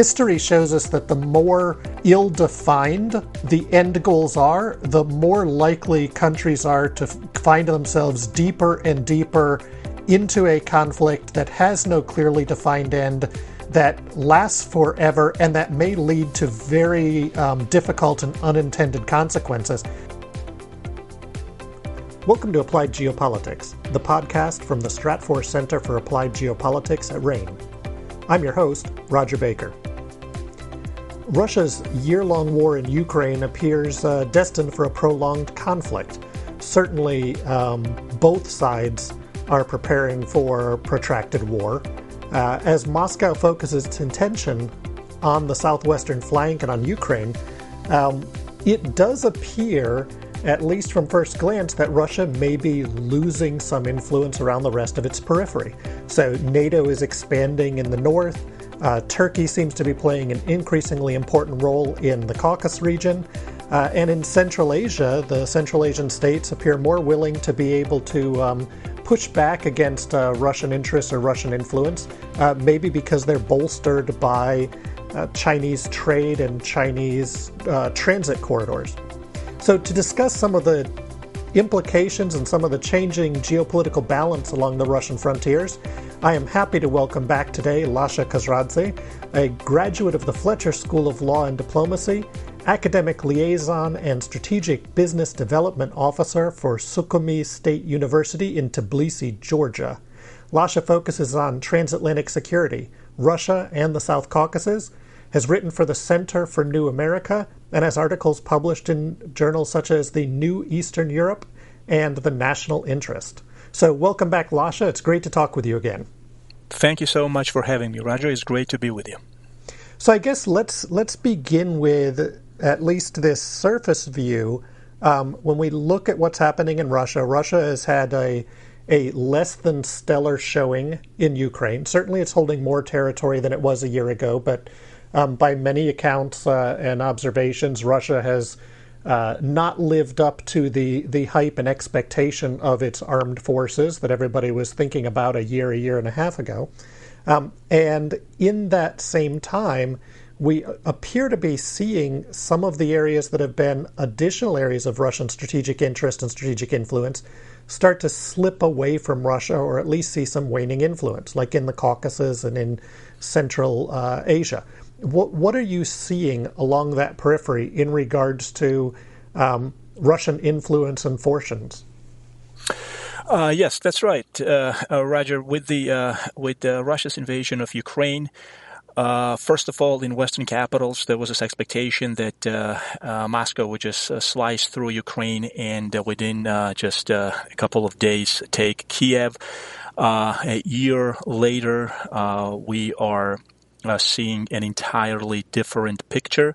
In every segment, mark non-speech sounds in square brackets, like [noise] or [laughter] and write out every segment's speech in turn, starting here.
history shows us that the more ill defined the end goals are, the more likely countries are to find themselves deeper and deeper into a conflict that has no clearly defined end, that lasts forever, and that may lead to very um, difficult and unintended consequences. Welcome to Applied Geopolitics, the podcast from the Stratfor Center for Applied Geopolitics at RANE. I'm your host, Rodger Baker. Russia's year long war in Ukraine appears uh, destined for a prolonged conflict. Certainly, um, both sides are preparing for protracted war. Uh, as Moscow focuses its attention on the southwestern flank and on Ukraine, um, it does appear, at least from first glance, that Russia may be losing some influence around the rest of its periphery. So, NATO is expanding in the north. Uh, Turkey seems to be playing an increasingly important role in the Caucasus region. Uh, and in Central Asia, the Central Asian states appear more willing to be able to um, push back against uh, Russian interests or Russian influence, uh, maybe because they're bolstered by uh, Chinese trade and Chinese uh, transit corridors. So, to discuss some of the implications and some of the changing geopolitical balance along the Russian frontiers, I am happy to welcome back today Lasha Kasradze, a graduate of the Fletcher School of Law and Diplomacy, academic liaison and strategic business development officer for Sokhumi State University in Tbilisi, Georgia. Lasha focuses on transatlantic security, Russia, and the South Caucasus, has written for the Center for New America, and has articles published in journals such as the New Eastern Europe and the National Interest. So, welcome back, Lasha. It's great to talk with you again. Thank you so much for having me, Rodger. It's great to be with you. So, I guess let's let's begin with at least this surface view. Um, when we look at what's happening in Russia, Russia has had a a less than stellar showing in Ukraine. Certainly, it's holding more territory than it was a year ago, but um, by many accounts uh, and observations, Russia has uh, not lived up to the, the hype and expectation of its armed forces that everybody was thinking about a year, a year and a half ago. Um, and in that same time, we appear to be seeing some of the areas that have been additional areas of Russian strategic interest and strategic influence start to slip away from Russia or at least see some waning influence, like in the Caucasus and in Central uh, Asia. What what are you seeing along that periphery in regards to um, Russian influence and fortunes? Uh, yes, that's right, uh, uh, Rodger. With the uh, with Russia's invasion of Ukraine, uh, first of all, in Western capitals, there was this expectation that uh, uh, Moscow would just slice through Ukraine and within just a couple of days take Kiev. a year later, we are uh, seeing an entirely different picture.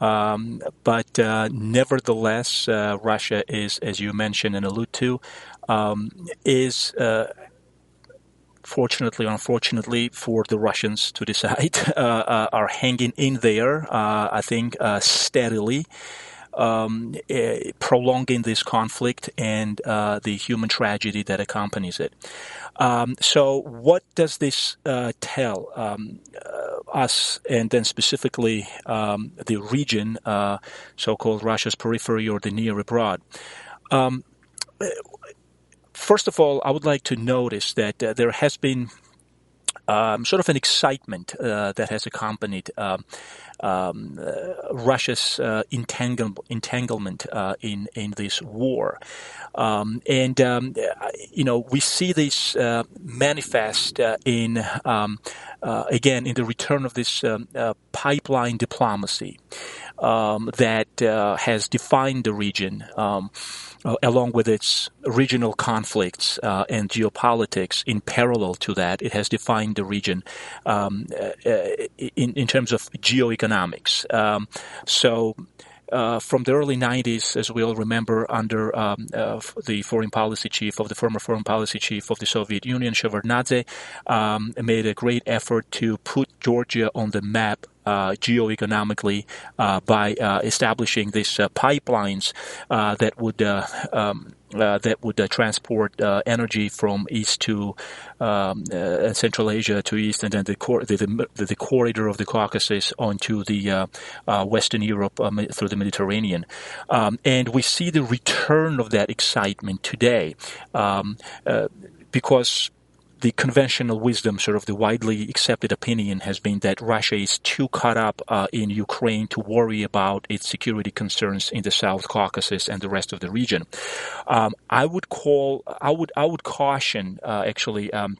Um, but uh, nevertheless, uh, Russia is, as you mentioned and allude to, um, is uh, fortunately unfortunately for the Russians to decide, [laughs] uh, uh, are hanging in there, I think, steadily um, uh, prolonging this conflict and uh, the human tragedy that accompanies it. Um, so, what does this uh, tell um, uh, us, and then specifically um, the region, uh, so-called Russia's periphery or the near abroad? Um, first of all, I would like to notice that there has been um, sort of an excitement uh, that has accompanied um, um, uh, Russia's uh, entangle, entanglement in in this war, um, and um, you know we see this manifest in again in the return of this pipeline diplomacy that has defined the region uh, along with its regional conflicts uh, and geopolitics in parallel to that, it has defined the region um, uh, uh in, in terms of geoeconomics. Um, so, uh, from the early 90s, as we all remember, under um, uh, the foreign policy chief of the former foreign policy chief of the Soviet Union, Shevardnadze, um, made a great effort to put Georgia on the map uh, geoeconomically uh, by uh, establishing these uh, pipelines uh, that would um, that would transport energy from east to um, Central Asia to east, and then the, cor- the, the, the, corridor of the Caucasus onto the Western Europe through the Mediterranean. Um, and we see the return of that excitement today um, because the conventional wisdom, sort of the widely accepted opinion, has been that Russia is too caught up uh, in Ukraine to worry about its security concerns in the South Caucasus and the rest of the region. Um, I would call, I would, I would caution uh, actually. Um,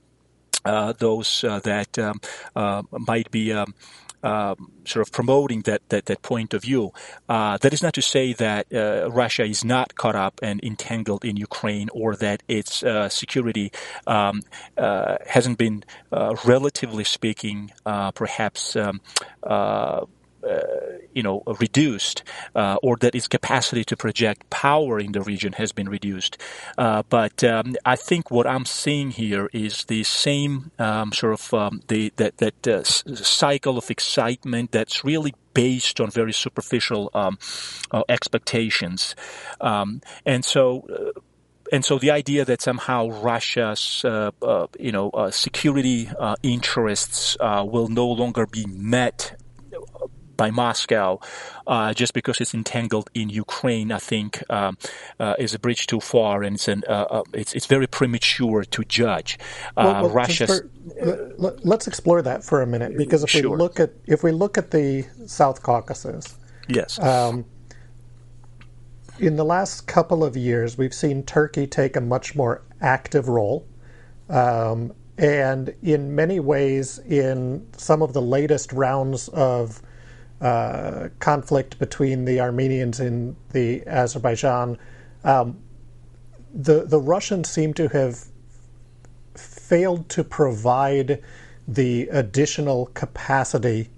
uh, those uh, that um, uh, might be um, sort of promoting that, that, that point of view. Uh, that is not to say that uh, Russia is not caught up and entangled in Ukraine or that its uh, security um, uh, hasn't been, uh, relatively speaking, uh, perhaps. Um, you know, reduced, uh, or that its capacity to project power in the region has been reduced. Uh, but um, I think what I'm seeing here is the same um, sort of um, the that that uh, cycle of excitement that's really based on very superficial um, uh, expectations, um, and so and so the idea that somehow Russia's, uh, uh, you know, uh, security interests will no longer be met by Moscow uh, just because it's entangled in Ukraine, I think um, uh, is a bridge too far, and it's an, uh, uh it's it's very premature to judge. Uh, well, well, Russia's. For, let's explore that for a minute, because if sure. we look at if we look at the South Caucasus, yes. Um, in the last couple of years, we've seen Turkey take a much more active role. Um, and in many ways, in some of the latest rounds of uh, conflict between the Armenians and the Azerbaijan, um, the the Russians seem to have failed to provide the additional capacity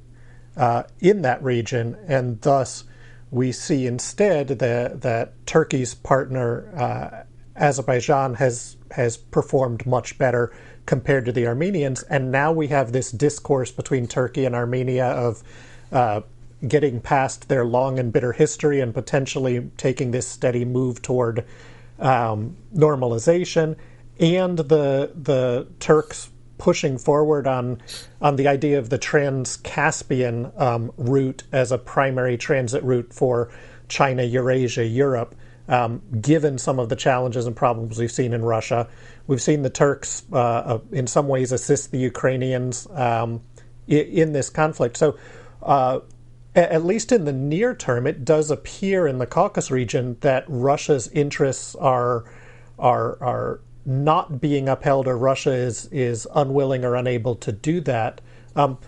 uh, in that region, and thus we see instead that that Turkey's partner uh, Azerbaijan has has performed much better compared to the Armenians, and now we have this discourse between Turkey and Armenia of uh, getting past their long and bitter history and potentially taking this steady move toward um, normalization, and the the Turks pushing forward on on the idea of the Trans-Caspian um, route as a primary transit route for China, Eurasia, Europe. Um, given some of the challenges and problems we've seen in Russia, we've seen the Turks, uh, uh, in some ways, assist the Ukrainians um, in, in, this conflict. So, uh, at least in the near term, it does appear in the Caucasus region that Russia's interests are are are not being upheld, or Russia is is unwilling or unable to do that. Um,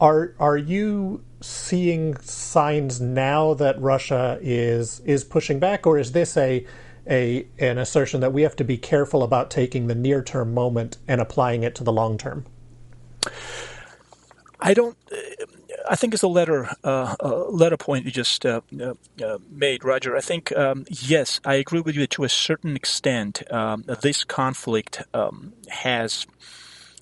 are are you seeing signs now that Russia is is pushing back, or is this a a an assertion that we have to be careful about taking the near term moment and applying it to the long term? I don't. I think it's a letter uh, uh, letter point you just uh, uh, uh, made, Rodger. I think um, yes, I agree with you to a certain extent. Um, this conflict um, has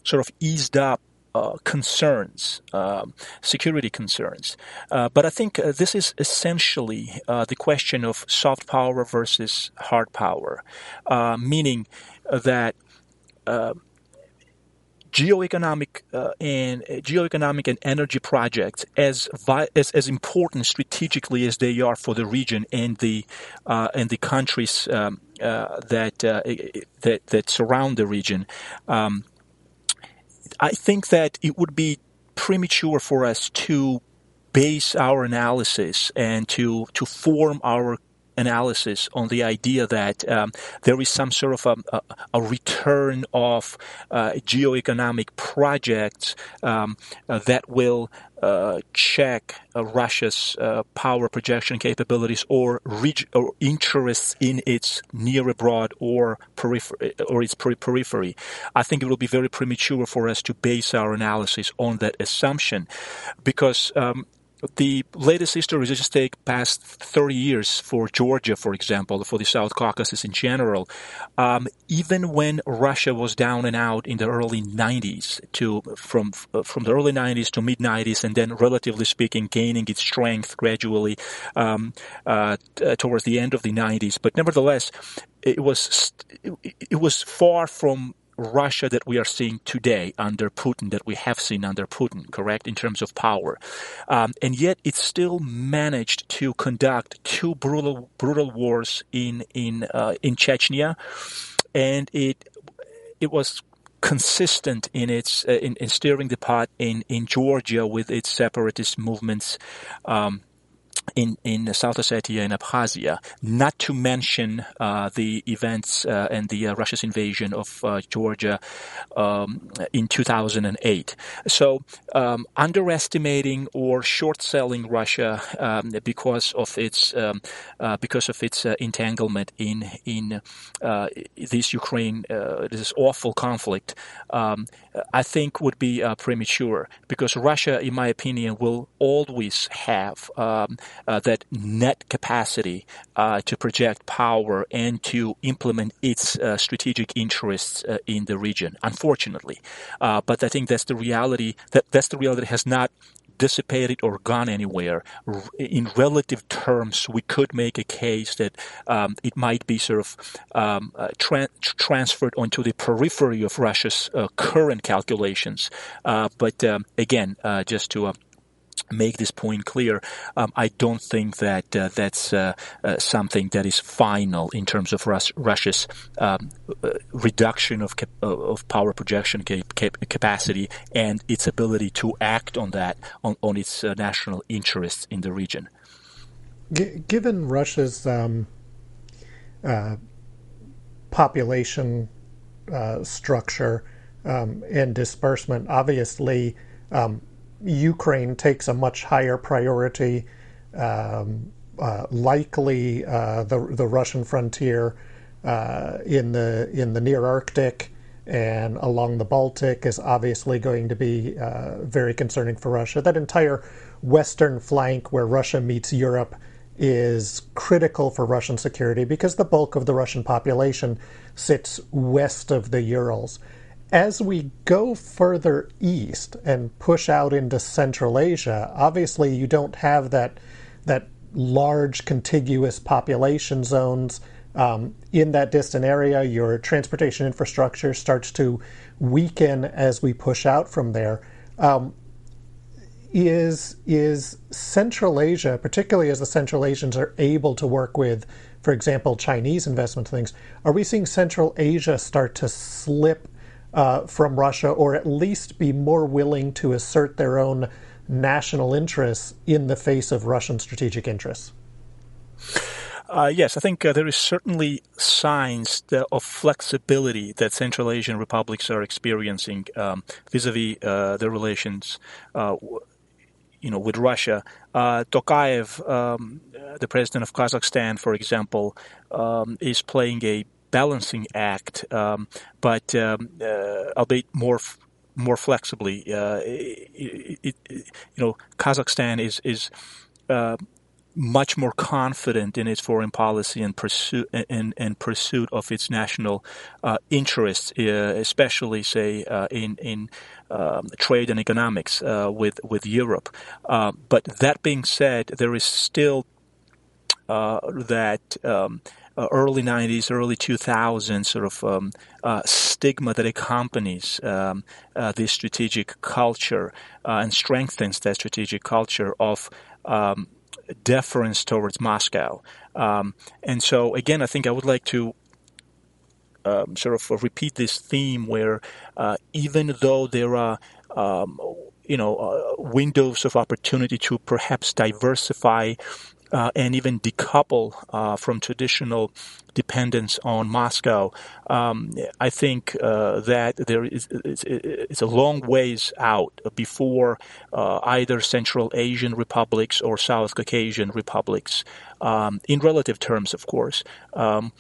sort of eased up uh, concerns, um, security concerns. Uh, but I think uh, this is essentially the question of soft power versus hard power, meaning that geoeconomic uh, and uh, geoeconomic and energy projects as, vi- as as important strategically as they are for the region and the uh, and the countries um, uh, that uh, that that surround the region. Um, I think that it would be premature for us to base our analysis and to to form our analysis on the idea that um, there is some sort of a, a, a return of uh, geoeconomic projects um, uh, that will uh, check uh, Russia's uh, power projection capabilities or, reg- or, interests in its near abroad or periphery or its periphery. I think it will be very premature for us to base our analysis on that assumption, because um, the latest history just take past 30 years for Georgia, for example, for the South Caucasus in general. Um, even when Russia was down and out in the early 90s, to from uh, from the early 90s to mid 90s, and then relatively speaking, gaining its strength gradually um, uh, t- towards the end of the 90s. But nevertheless, it was it, it was far from Russia that we are seeing today under Putin, that we have seen under Putin, correct, in terms of power. Um, and yet it still managed to conduct two brutal, brutal wars in, in, uh, in Chechnya. And it, it was consistent in its uh, in, in, steering the pot in, in Georgia with its separatist movements. Um, in, in South Ossetia and Abkhazia, not to mention uh, the events uh, and the uh, Russia's invasion of uh, Georgia um, in 2008. So, um, underestimating or short selling Russia um, because of its um, uh, because of its uh, entanglement in in this Ukraine this awful conflict, um, I think would be premature because Russia, in my opinion, will always have um, uh, that net capacity uh, to project power and to implement its uh, strategic interests uh, in the region. Unfortunately, uh, but I think that's the reality. That that's the reality has not dissipated or gone anywhere. In relative terms, we could make a case that um, it might be sort of um, uh, tra- transferred onto the periphery of Russia's uh, current calculations. Uh, but um, again, just to make this point clear, um, I don't think that uh, that's uh, uh, something that is final in terms of Rus- Russia's um, uh, reduction of cap- uh, of power projection cap- cap- capacity and its ability to act on that on, on its uh, national interests in the region. G- given Russia's um, population structure um, and disbursement, obviously. Um, Ukraine takes a much higher priority. Um, uh, likely, uh, the the Russian frontier uh, in the in the near Arctic and along the Baltic is obviously going to be uh, very concerning for Russia. That entire western flank where Russia meets Europe is critical for Russian security because the bulk of the Russian population sits west of the Urals as we go further east and push out into Central Asia, obviously you don't have that that large contiguous population zones um, in that distant area. Your transportation infrastructure starts to weaken as we push out from there. Um, is is Central Asia, particularly as the Central Asians are able to work with, for example, Chinese investment things, are we seeing Central Asia start to slip uh, from Russia, or at least be more willing to assert their own national interests in the face of Russian strategic interests? Uh, yes, I think uh, there is certainly signs of flexibility that Central Asian republics are experiencing um, vis-a-vis uh, their relations, uh, you know, with Russia. Uh, Tokayev, um, the president of Kazakhstan, for example, um, is playing a balancing act, um, but um, uh, albeit more f- more flexibly. Uh, it, it, it, you know, Kazakhstan is is uh, much more confident in its foreign policy and pursuit and, and pursuit of its national uh, interests, uh, especially say uh, in in um, trade and economics uh, with with Europe. Uh, but that being said, there is still uh, that um, uh, early 90s, early 2000s sort of um, uh, stigma that accompanies um, uh, this strategic culture uh, and strengthens that strategic culture of um, deference towards Moscow. Um, and so, again, I think I would like to um, sort of repeat this theme where uh, even though there are um, you know, uh, windows of opportunity to perhaps diversify uh, and even decouple uh, from traditional dependence on Moscow. Um, I think uh, that there is it's, it's, a long ways out before uh, either Central Asian republics or South Caucasian republics, um, in relative terms, of course. Um,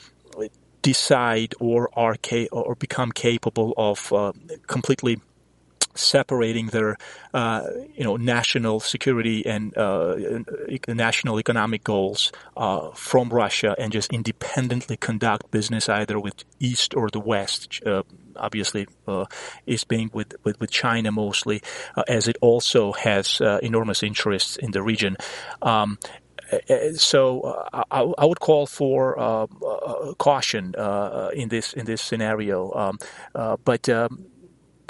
decide or are ca- or become capable of uh, completely separating their uh, you know national security and uh, national economic goals uh, from Russia and just independently conduct business either with East or the West. Uh, obviously, uh, is being with, with, with China mostly, uh, as it also has enormous interests in the region. Um, so uh, I, I, would call for uh, uh, caution in this in this scenario. Um, but um,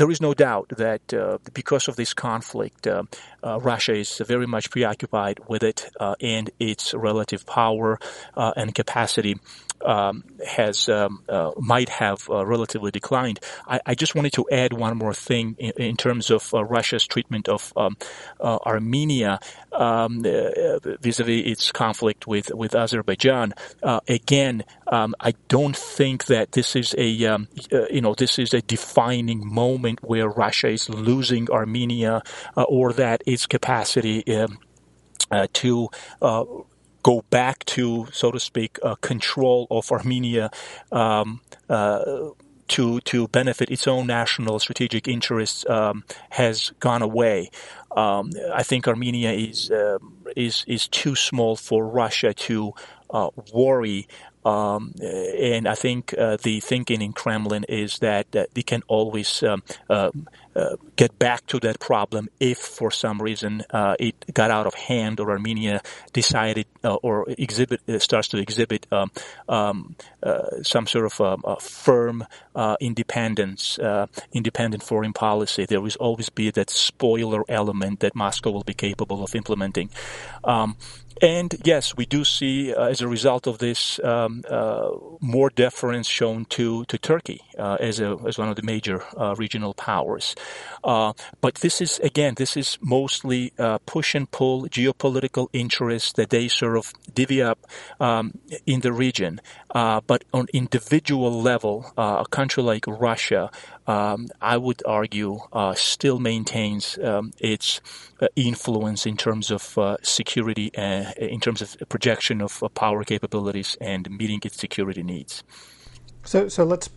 there is no doubt that uh, because of this conflict, uh, uh, Russia is very much preoccupied with it and its relative power and capacity um, has um, uh, might have uh, relatively declined. I, I, just wanted to add one more thing in, in terms of uh, Russia's treatment of um, uh, Armenia um, uh, vis-a-vis its conflict with with Azerbaijan. Uh, again, um, I don't think that this is a um, you know this is a defining moment where Russia is losing Armenia or that its capacity. Uh, to uh, go back to, so to speak, uh, control of Armenia um, uh, to to benefit its own national strategic interests um, has gone away. Um, I think Armenia is uh, is is too small for Russia to uh, worry um, and I think uh, the thinking in Kremlin is that, that they can always um, uh, uh, get back to that problem if, for some reason, uh, it got out of hand or Armenia decided uh, or exhibit uh, starts to exhibit um, um, some sort of um, firm independence, independent foreign policy. There will always be that spoiler element that Moscow will be capable of implementing. Um, and yes, we do see, uh, as a result of this, um, uh, more deference shown to to Turkey uh, as a as one of the major uh, regional powers. Uh, but this is again, this is mostly uh, push and pull geopolitical interests that they sort of divvy up um, in the region. but on individual level, a country like Russia um, I would argue, uh, still maintains um, its uh, influence in terms of uh, security, uh, in terms of projection of uh, power capabilities and meeting its security needs. So, so let's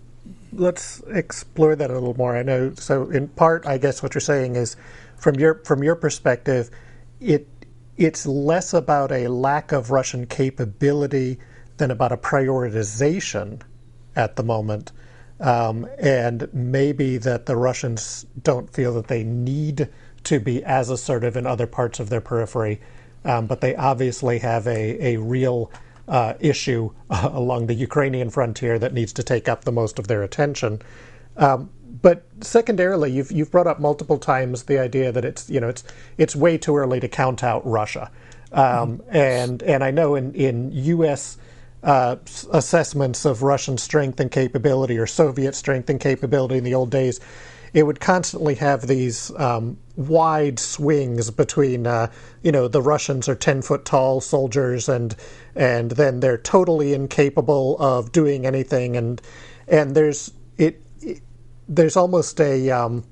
let's explore that a little more. I know. So, in part, I guess what you're saying is, from your from your perspective, it it's less about a lack of Russian capability than about a prioritization at the moment um, and maybe that the Russians don't feel that they need to be as assertive in other parts of their periphery, um, but they obviously have a, a real uh, issue uh, along the Ukrainian frontier that needs to take up the most of their attention. Um, but secondarily, you've you've brought up multiple times the idea that it's you know it's it's way too early to count out Russia, um, mm-hmm. and and I know in in U.S uh, assessments of Russian strength and capability or Soviet strength and capability in the old days, it would constantly have these um, wide swings between, uh, you know, the Russians are ten foot tall soldiers, and and then they're totally incapable of doing anything, and and there's it, it there's almost a um,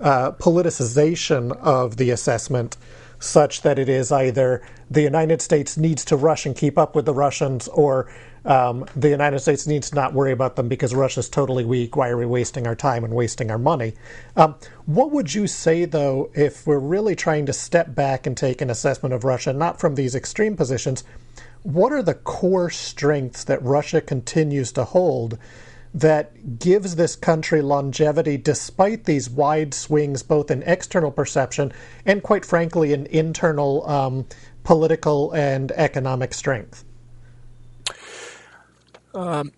uh, politicization of the assessment such that it is either the United States needs to rush and keep up with the Russians, or um, the United States needs to not worry about them because Russia's totally weak. Why are we wasting our time and wasting our money? Um, what would you say, though, if we're really trying to step back and take an assessment of Russia, not from these extreme positions? What are the core strengths that Russia continues to hold? that gives this country longevity despite these wide swings, both in external perception and, quite frankly, in internal um, political and economic strength. Um,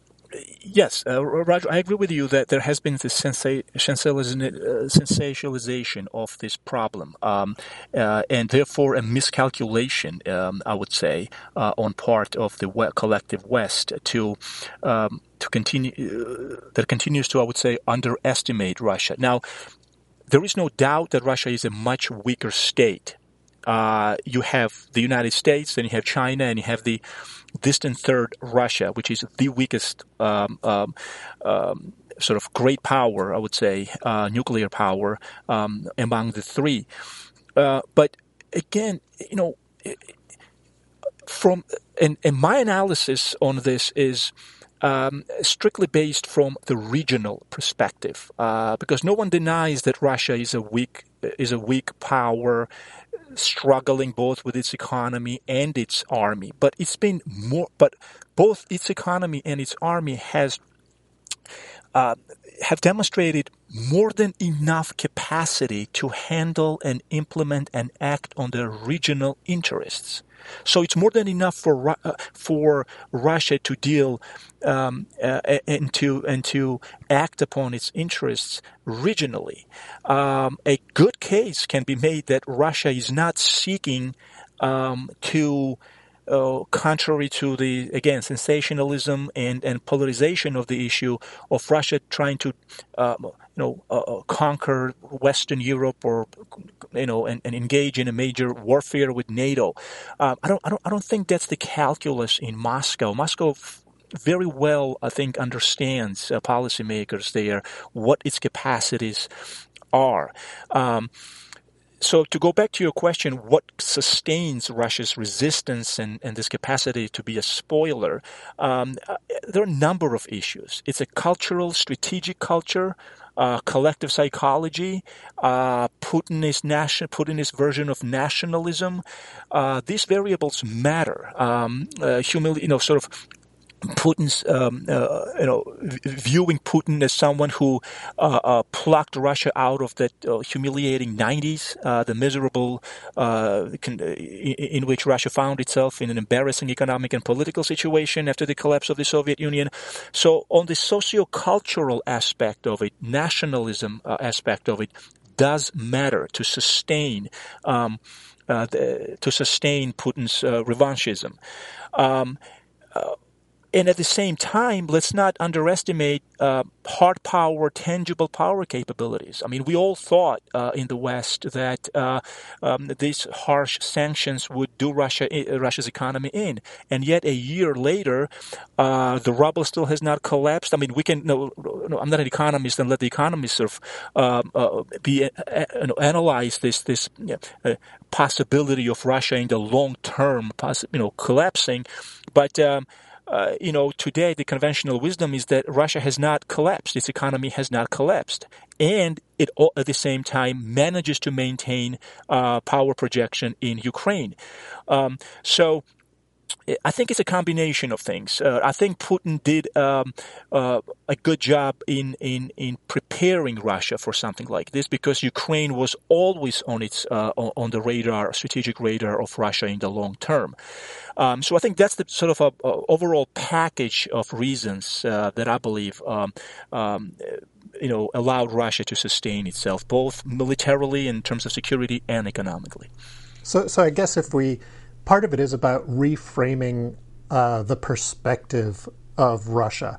yes, uh, Rodger, I agree with you that there has been this sensa- sensationalization of this problem, um, uh, and therefore a miscalculation, um, I would say, uh, on part of the collective West to um, to continue uh, that continues to, I would say, underestimate Russia. Now, there is no doubt that Russia is a much weaker state. Uh, you have the United States, then you have China, and you have the distant third, Russia, which is the weakest um, um, um, sort of great power, I would say, uh, nuclear power um, among the three. Uh, but again, you know, from and, and my analysis on this is um, strictly based from the regional perspective, uh, because no one denies that Russia is a weak is a weak power struggling both with its economy and its army. But it's been more, but both its economy and its army has uh, have demonstrated more than enough capacity to handle and implement and act on their regional interests. So it's more than enough for uh, for Russia to deal um, uh, and to and to act upon its interests regionally. Um, a good case can be made that Russia is not seeking um, to uh, contrary to the again sensationalism and, and polarization of the issue of Russia trying to um, you know uh, uh, conquer Western Europe or you know and, and, engage in a major warfare with NATO. Uh, I don't I don't I don't think that's the calculus in Moscow. Moscow very well, I think, understands uh, policymakers there what its capacities are. Um, so to go back to your question, what sustains Russia's resistance and, and this capacity to be a spoiler? Um, uh, there are a number of issues. It's a cultural, strategic culture. Uh, collective psychology, uh, Putinist nation, Putinist version of nationalism. Uh, these variables matter. Um, uh, humili- you know, sort of Putin's, um, uh, you know, viewing Putin as someone who uh, uh, plucked Russia out of that uh, humiliating 90s, uh, the miserable uh, in, in, which Russia found itself in an embarrassing economic and political situation after the collapse of the Soviet Union. So, on the socio-cultural aspect of it, nationalism aspect of it, does matter to sustain. Um, the, to sustain Putin's revanchism. Um, and at the same time, let's not underestimate uh, hard power, tangible power capabilities. I mean, we all thought uh, in the West that uh, um, these harsh sanctions would do Russia, uh, Russia's economy in, and yet a year later, uh, the ruble still has not collapsed. I mean, we can. No, no I'm not an economist, and let the economists sort of um, uh, be know, analyze this this possibility of Russia in the long term, you know, collapsing, but. Um, uh, you know, today the conventional wisdom is that Russia has not collapsed, its economy has not collapsed, and it at the same time manages to maintain uh, power projection in Ukraine. Um, so I think it's a combination of things. Uh, I think Putin did um, uh, a good job in, in, in preparing Russia for something like this because Ukraine was always on its uh, on the radar, strategic radar of Russia in the long term. Um, so I think that's the sort of a, a overall package of reasons uh, that I believe um, um, you know allowed Russia to sustain itself both militarily in terms of security and economically. So, so I guess if we part of it is about reframing uh, the perspective of Russia.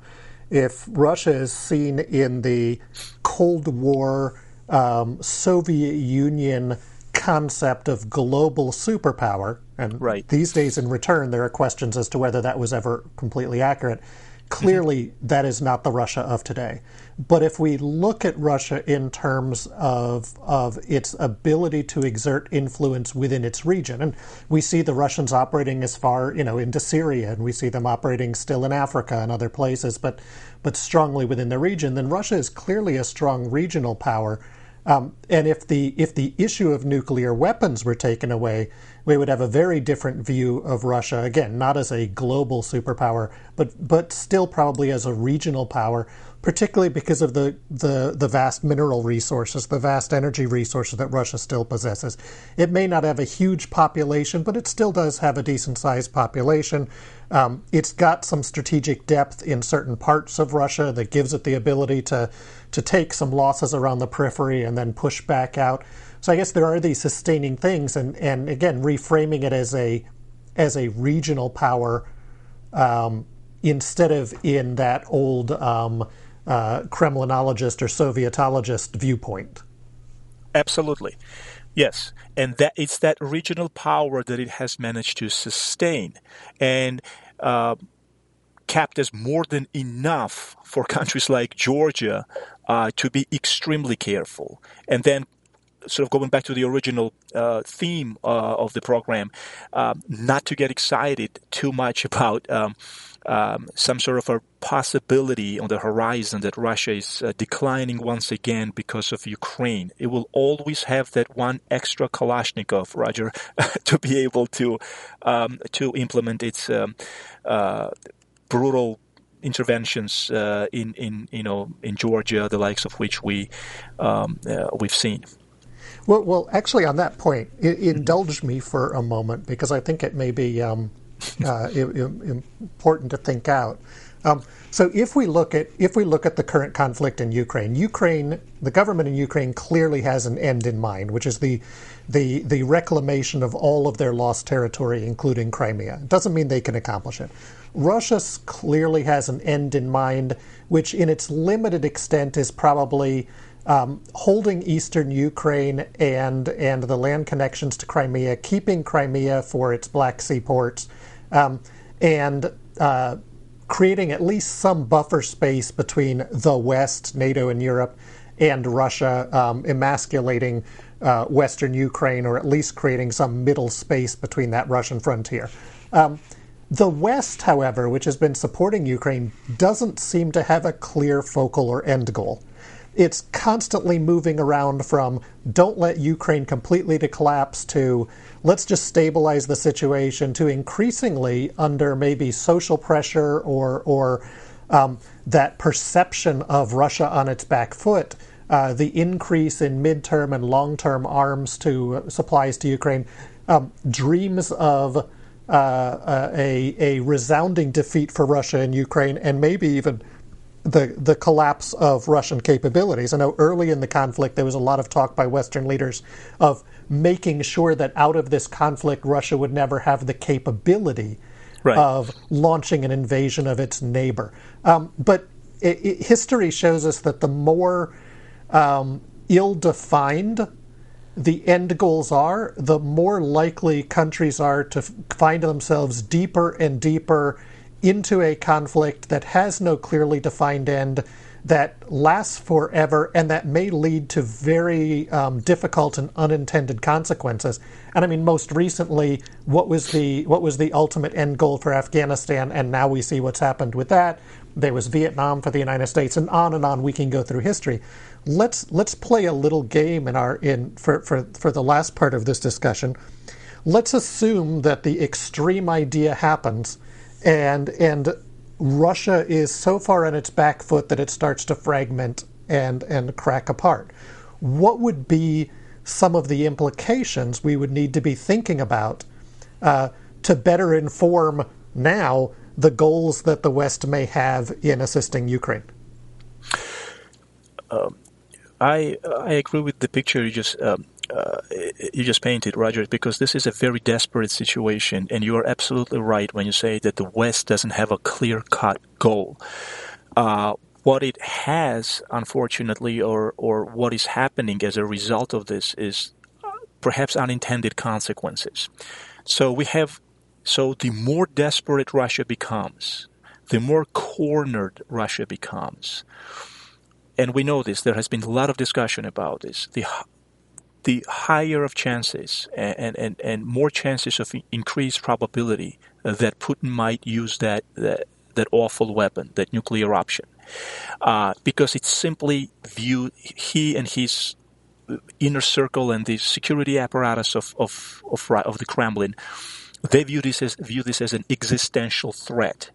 If Russia is seen in the Cold War um, Soviet Union concept of global superpower, and right. these days in return there are questions as to whether that was ever completely accurate. Clearly, mm-hmm. that is not the Russia of today. But if we look at Russia in terms of, of its ability to exert influence within its region, and we see the Russians operating as far, you know, into Syria, and we see them operating still in Africa and other places, but, but strongly within the region, then Russia is clearly a strong regional power. Um, and if the if the issue of nuclear weapons were taken away, we would have a very different view of Russia. Again, not as a global superpower, but but still probably as a regional power, particularly because of the, the, the vast mineral resources, the vast energy resources that Russia still possesses. It may not have a huge population, but it still does have a decent sized population. Um, it's got some strategic depth in certain parts of Russia that gives it the ability to to take some losses around the periphery and then push back out. So I guess there are these sustaining things, and, and again, reframing it as a as a regional power um, instead of in that old um, uh, Kremlinologist or Sovietologist viewpoint. Absolutely, yes, and that it's that regional power that it has managed to sustain, and. Uh, as more than enough for [laughs] countries like Georgia uh, to be extremely careful. And then sort of going back to the original uh, theme uh, of the program, um, not to get excited too much [laughs] about um, um, some sort of a possibility on the horizon that Russia is uh, declining once again because of Ukraine. It will always have that one extra Kalashnikov, Rodger, [laughs] to be able to um, to implement its um, uh, brutal interventions uh, in in you know in Georgia, the likes of which we um, uh, we've seen. Well, well, actually, on that point, it, indulge me for a moment because I think it may be um, uh, important to think out. Um, so if we look at if we look at the current conflict in Ukraine, Ukraine, the government in Ukraine clearly has an end in mind, which is the the the reclamation of all of their lost territory, including Crimea. It doesn't mean they can accomplish it. Russia clearly has an end in mind, which in its limited extent is probably um, holding eastern Ukraine and and the land connections to Crimea, keeping Crimea for its Black Sea ports, um, and uh, creating at least some buffer space between the West, NATO, and Europe, and Russia, um, emasculating uh, Western Ukraine, or at least creating some middle space between that Russian frontier. Um, the West, however, which has been supporting Ukraine, doesn't seem to have a clear focal or end goal it's constantly moving around from don't let Ukraine completely to collapse to let's just stabilize the situation to increasingly under maybe social pressure or or um, that perception of Russia on its back foot, uh, the increase in midterm and long-term arms to uh, supplies to Ukraine, um, dreams of uh, uh a a resounding defeat for Russia in Ukraine, and maybe even the the collapse of Russian capabilities. I know early in the conflict there was a lot of talk by Western leaders of making sure that out of this conflict Russia would never have the capability right. of launching an invasion of its neighbor. Um, but it, it, history shows us that the more um, ill-defined the end goals are, the more likely countries are to find themselves deeper and deeper into a conflict that has no clearly defined end, that lasts forever, and that may lead to very um, difficult and unintended consequences. And I mean, most recently, what was the what was the ultimate end goal for Afghanistan? And now we see what's happened with that. There was Vietnam for the United States, and on and on we can go through history. Let's let's play a little game in our in for for for the last part of this discussion. Let's assume that the extreme idea happens and and Russia is so far on its back foot that it starts to fragment and and crack apart. What would be some of the implications we would need to be thinking about uh, to better inform now the goals that the West may have in assisting Ukraine? Um, I I agree with the picture you just um, uh, you just painted, Rodger, because this is a very desperate situation, and you are absolutely right when you say that the West doesn't have a clear-cut goal. Uh, what it has, unfortunately, or or what is happening as a result of this is uh, perhaps unintended consequences. So we have, so the more desperate Russia becomes, the more cornered Russia becomes. And we know this. There has been a lot of discussion about this. The the higher of chances and, and, and more chances of increased probability that Putin might use that, that, that awful weapon, that nuclear option. Uh, because it's simply viewed, he and his inner circle and the security apparatus of, of, of, of the Kremlin, they view this as, view this as an existential threat.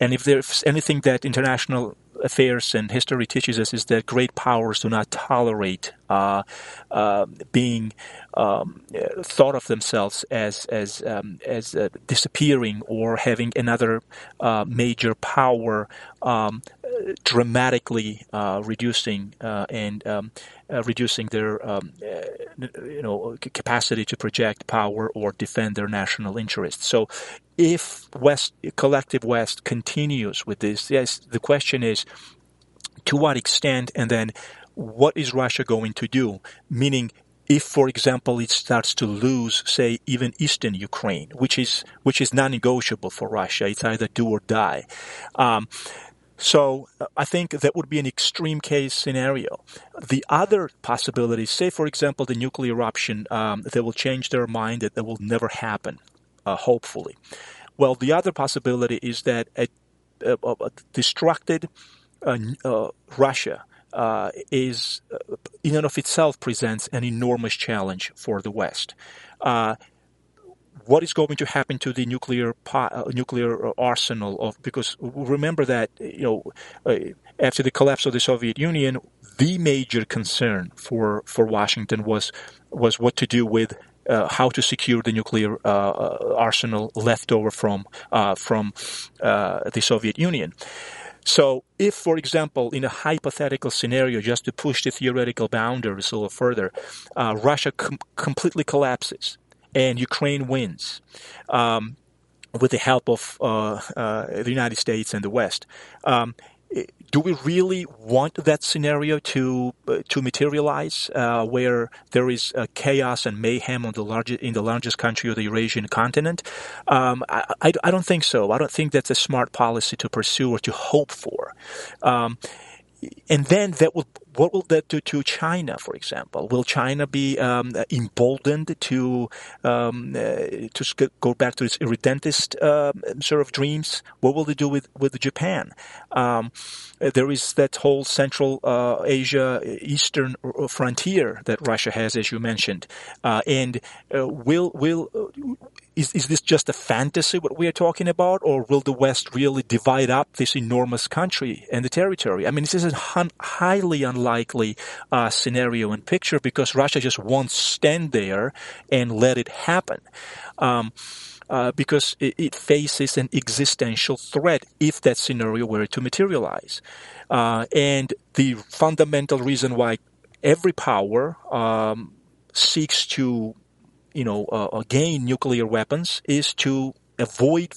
And if there's anything that international affairs and history teaches us is that great powers do not tolerate uh, uh, being um, thought of themselves as as um, as uh, disappearing or having another uh, major power um, dramatically uh, reducing uh, and um, reducing their um, you know capacity to project power or defend their national interests. So if West collective West continues with this, yes, the question is to what extent, and then what is Russia going to do? Meaning, if, for example, it starts to lose, say, even eastern Ukraine, which is which is non-negotiable for Russia, it's either do or die. Um, So uh, I think that would be an extreme case scenario. The other possibility, say for example, the nuclear eruption, um, they will change their mind that that will never happen, uh, hopefully. Well, the other possibility is that a, a, a distracted uh, uh Russia uh, is in and of itself presents an enormous challenge for the West what is going to happen to the nuclear uh, nuclear arsenal of because remember that you know uh, after the collapse of the Soviet Union the major concern for for Washington was was what to do with uh, how to secure the nuclear uh, uh arsenal left over from uh, from the Soviet Union. So, if, for example, in a hypothetical scenario, just to push the theoretical boundaries a little further, Russia com- completely collapses, and Ukraine wins. Um, with the help of uh, uh, the United States and the West. Um, do we really want that scenario to uh, to materialize, uh, where there is uh, chaos and mayhem on the largest in the largest country of the Eurasian continent? Um, I, I, I, don't think so. I don't think that's a smart policy to pursue or to hope for. Um, and then that will what will that do to China, for example? Will China be um, emboldened to um, uh, to go back to its irredentist uh, sort of dreams? What will they do with with Japan? Um, there is that whole Central uh, Asia eastern frontier that Russia has, as you mentioned, uh, and uh, will will is, is this just a fantasy what we are talking about or will the west really divide up this enormous country and the territory i mean this is a highly unlikely uh, scenario and picture because russia just won't stand there and let it happen um, uh, because it, it, faces an existential threat if that scenario were to materialize. Uh, and the fundamental reason why every power um, seeks to you know, uh, uh, gain nuclear weapons is to avoid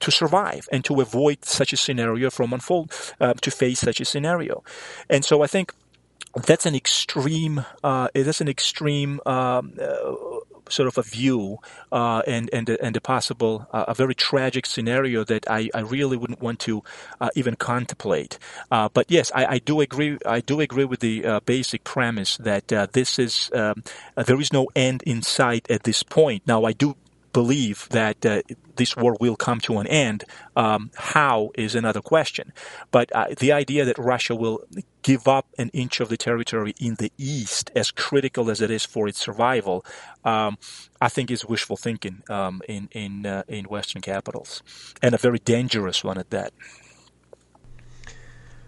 to survive and to avoid such a scenario from unfold uh, to face such a scenario. And so i think that's an extreme uh, that's an extreme um, uh, sort of a view uh, and and and a possible uh, a very tragic scenario that I, I really wouldn't want to uh, even contemplate. Uh, but yes, I, I, do agree. I do agree with the uh, basic premise that uh, this is um, there is no end in sight at this point. Now, I do believe that uh, this war will come to an end. Um, how is another question. But uh, the idea that Russia will give up an inch of the territory in the east, as critical as it is for its survival, um, I think is wishful thinking um, in in uh, in Western capitals, and a very dangerous one at that.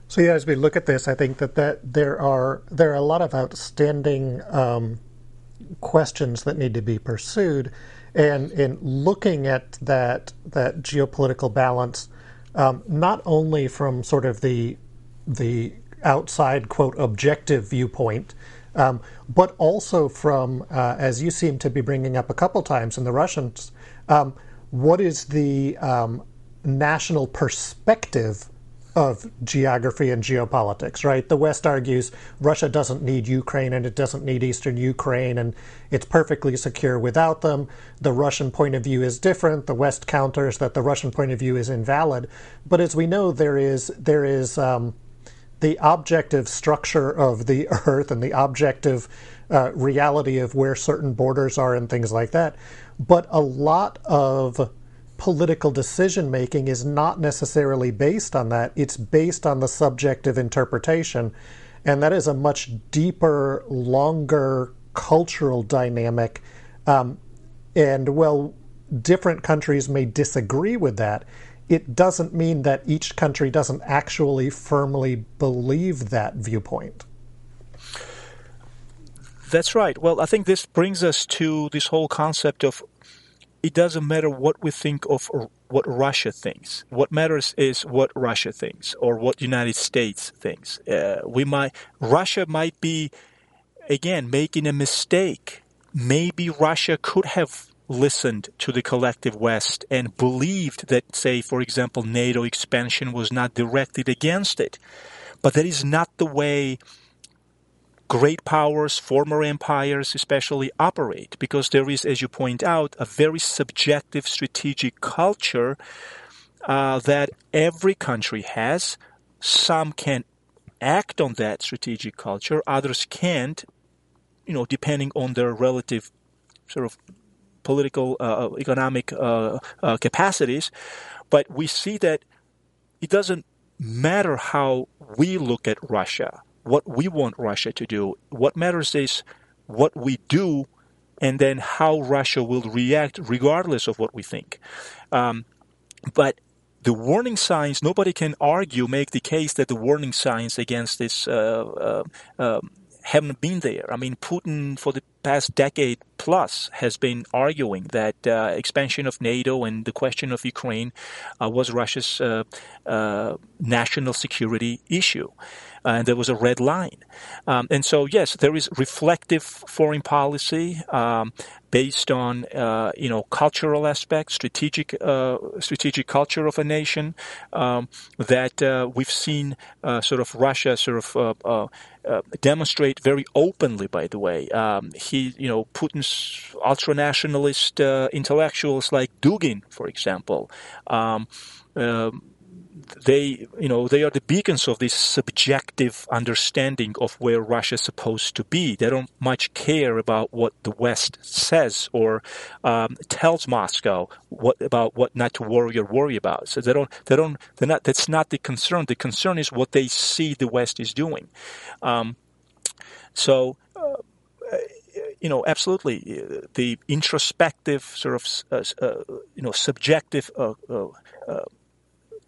So yeah, as we look at this, I think that, that there are there are a lot of outstanding um, questions that need to be pursued and in looking at that that geopolitical balance, um, not only from sort of the the outside quote objective viewpoint, um, but also from uh, as you seem to be bringing up a couple times in the Russians, um, what is the um, national perspective of geography and geopolitics, right? The West argues Russia doesn't need Ukraine and it doesn't need Eastern Ukraine and it's perfectly secure without them. The Russian point of view is different. The West counters that the Russian point of view is invalid. But as we know, there is there is um, the objective structure of the Earth and the objective uh, reality of where certain borders are and things like that. But a lot of political decision making is not necessarily based on that. It's based on the subjective interpretation. And that is a much deeper, longer cultural dynamic. Um, and while different countries may disagree with that, it doesn't mean that each country doesn't actually firmly believe that viewpoint. That's right. Well, I think this brings us to this whole concept of it doesn't matter what we think of what Russia thinks. What matters is what Russia thinks or what the United States thinks. Uh, we might Russia might be again making a mistake. Maybe Russia could have listened to the collective West and believed that, say, for example, NATO expansion was not directed against it. But that is not the way great powers, former empires especially, operate because there is, as you point out, a very subjective strategic culture uh, that every country has. Some can act on that strategic culture, others can't, you know, depending on their relative sort of political, uh, uh economic uh, uh, capacities. But we see that it doesn't matter how we look at Russia, what we want Russia to do. What matters is what we do and then how Russia will react regardless of what we think. Um, but the warning signs, nobody can argue, make the case that the warning signs against this uh, uh, um, haven't been there. I mean, Putin for the past decade plus has been arguing that uh, expansion of NATO and the question of Ukraine uh, was Russia's uh, uh national security issue. And there was a red line. Um, and so, yes, there is reflective foreign policy um, based on, uh, you know, cultural aspects, strategic, uh, strategic culture of a nation um, that we've seen sort of Russia sort of demonstrate very openly, by the way. Um, he, you know, Putin's ultra nationalist uh, intellectuals like Dugin, for example, um, um, they, you know, they are the beacons of this subjective understanding of where Russia is supposed to be. They don't much care about what the West says or um, tells Moscow what about what not to worry or worry about. So they don't, they don't, they're not. That's not the concern. The concern is what they see the West is doing. Um, so. Uh, you know, absolutely, the introspective sort of, uh, uh, you know, subjective uh, uh, uh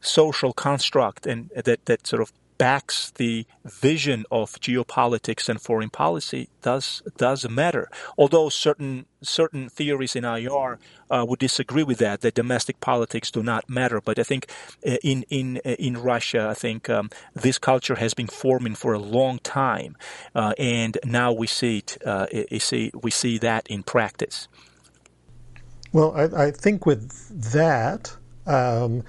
social construct and that, that sort of backs the vision of geopolitics and foreign policy does does matter. Although certain certain theories in IR uh, would disagree with that, that domestic politics do not matter. But I think uh, in in uh, in Russia, I think um, this culture has been forming for a long time, uh, and now we see it. Uh, see we see that in practice. Well, I, I think with that. Um,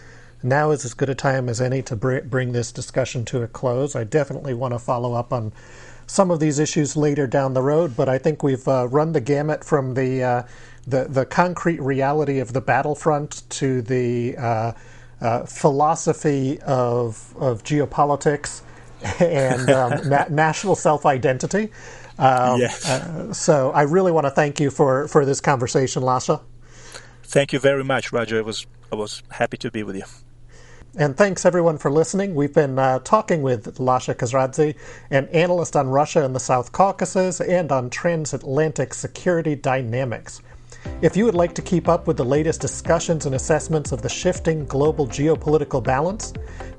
now is as good a time as any to br- bring this discussion to a close. I definitely want to follow up on some of these issues later down the road, but I think we've uh, run the gamut from the, uh, the the concrete reality of the battlefront to the uh, uh philosophy of of geopolitics and um, [laughs] na- national self identity. Um, yes. Uh, so I really want to thank you for, for this conversation, Lasha. Thank you very much, Rodger. I was I was happy to be with you. And thanks everyone for listening. We've been uh, talking with Lasha Kasradze, an analyst on Russia and the South Caucasus and on transatlantic security dynamics. If you would like to keep up with the latest discussions and assessments of the shifting global geopolitical balance,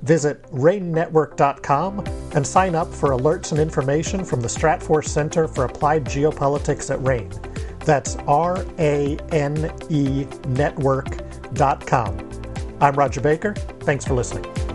visit RANE-Network.com and sign up for alerts and information from the Stratfor Center for Applied Geopolitics at RANE. That's R A N E Network.com. I'm Rodger Baker. Thanks for listening.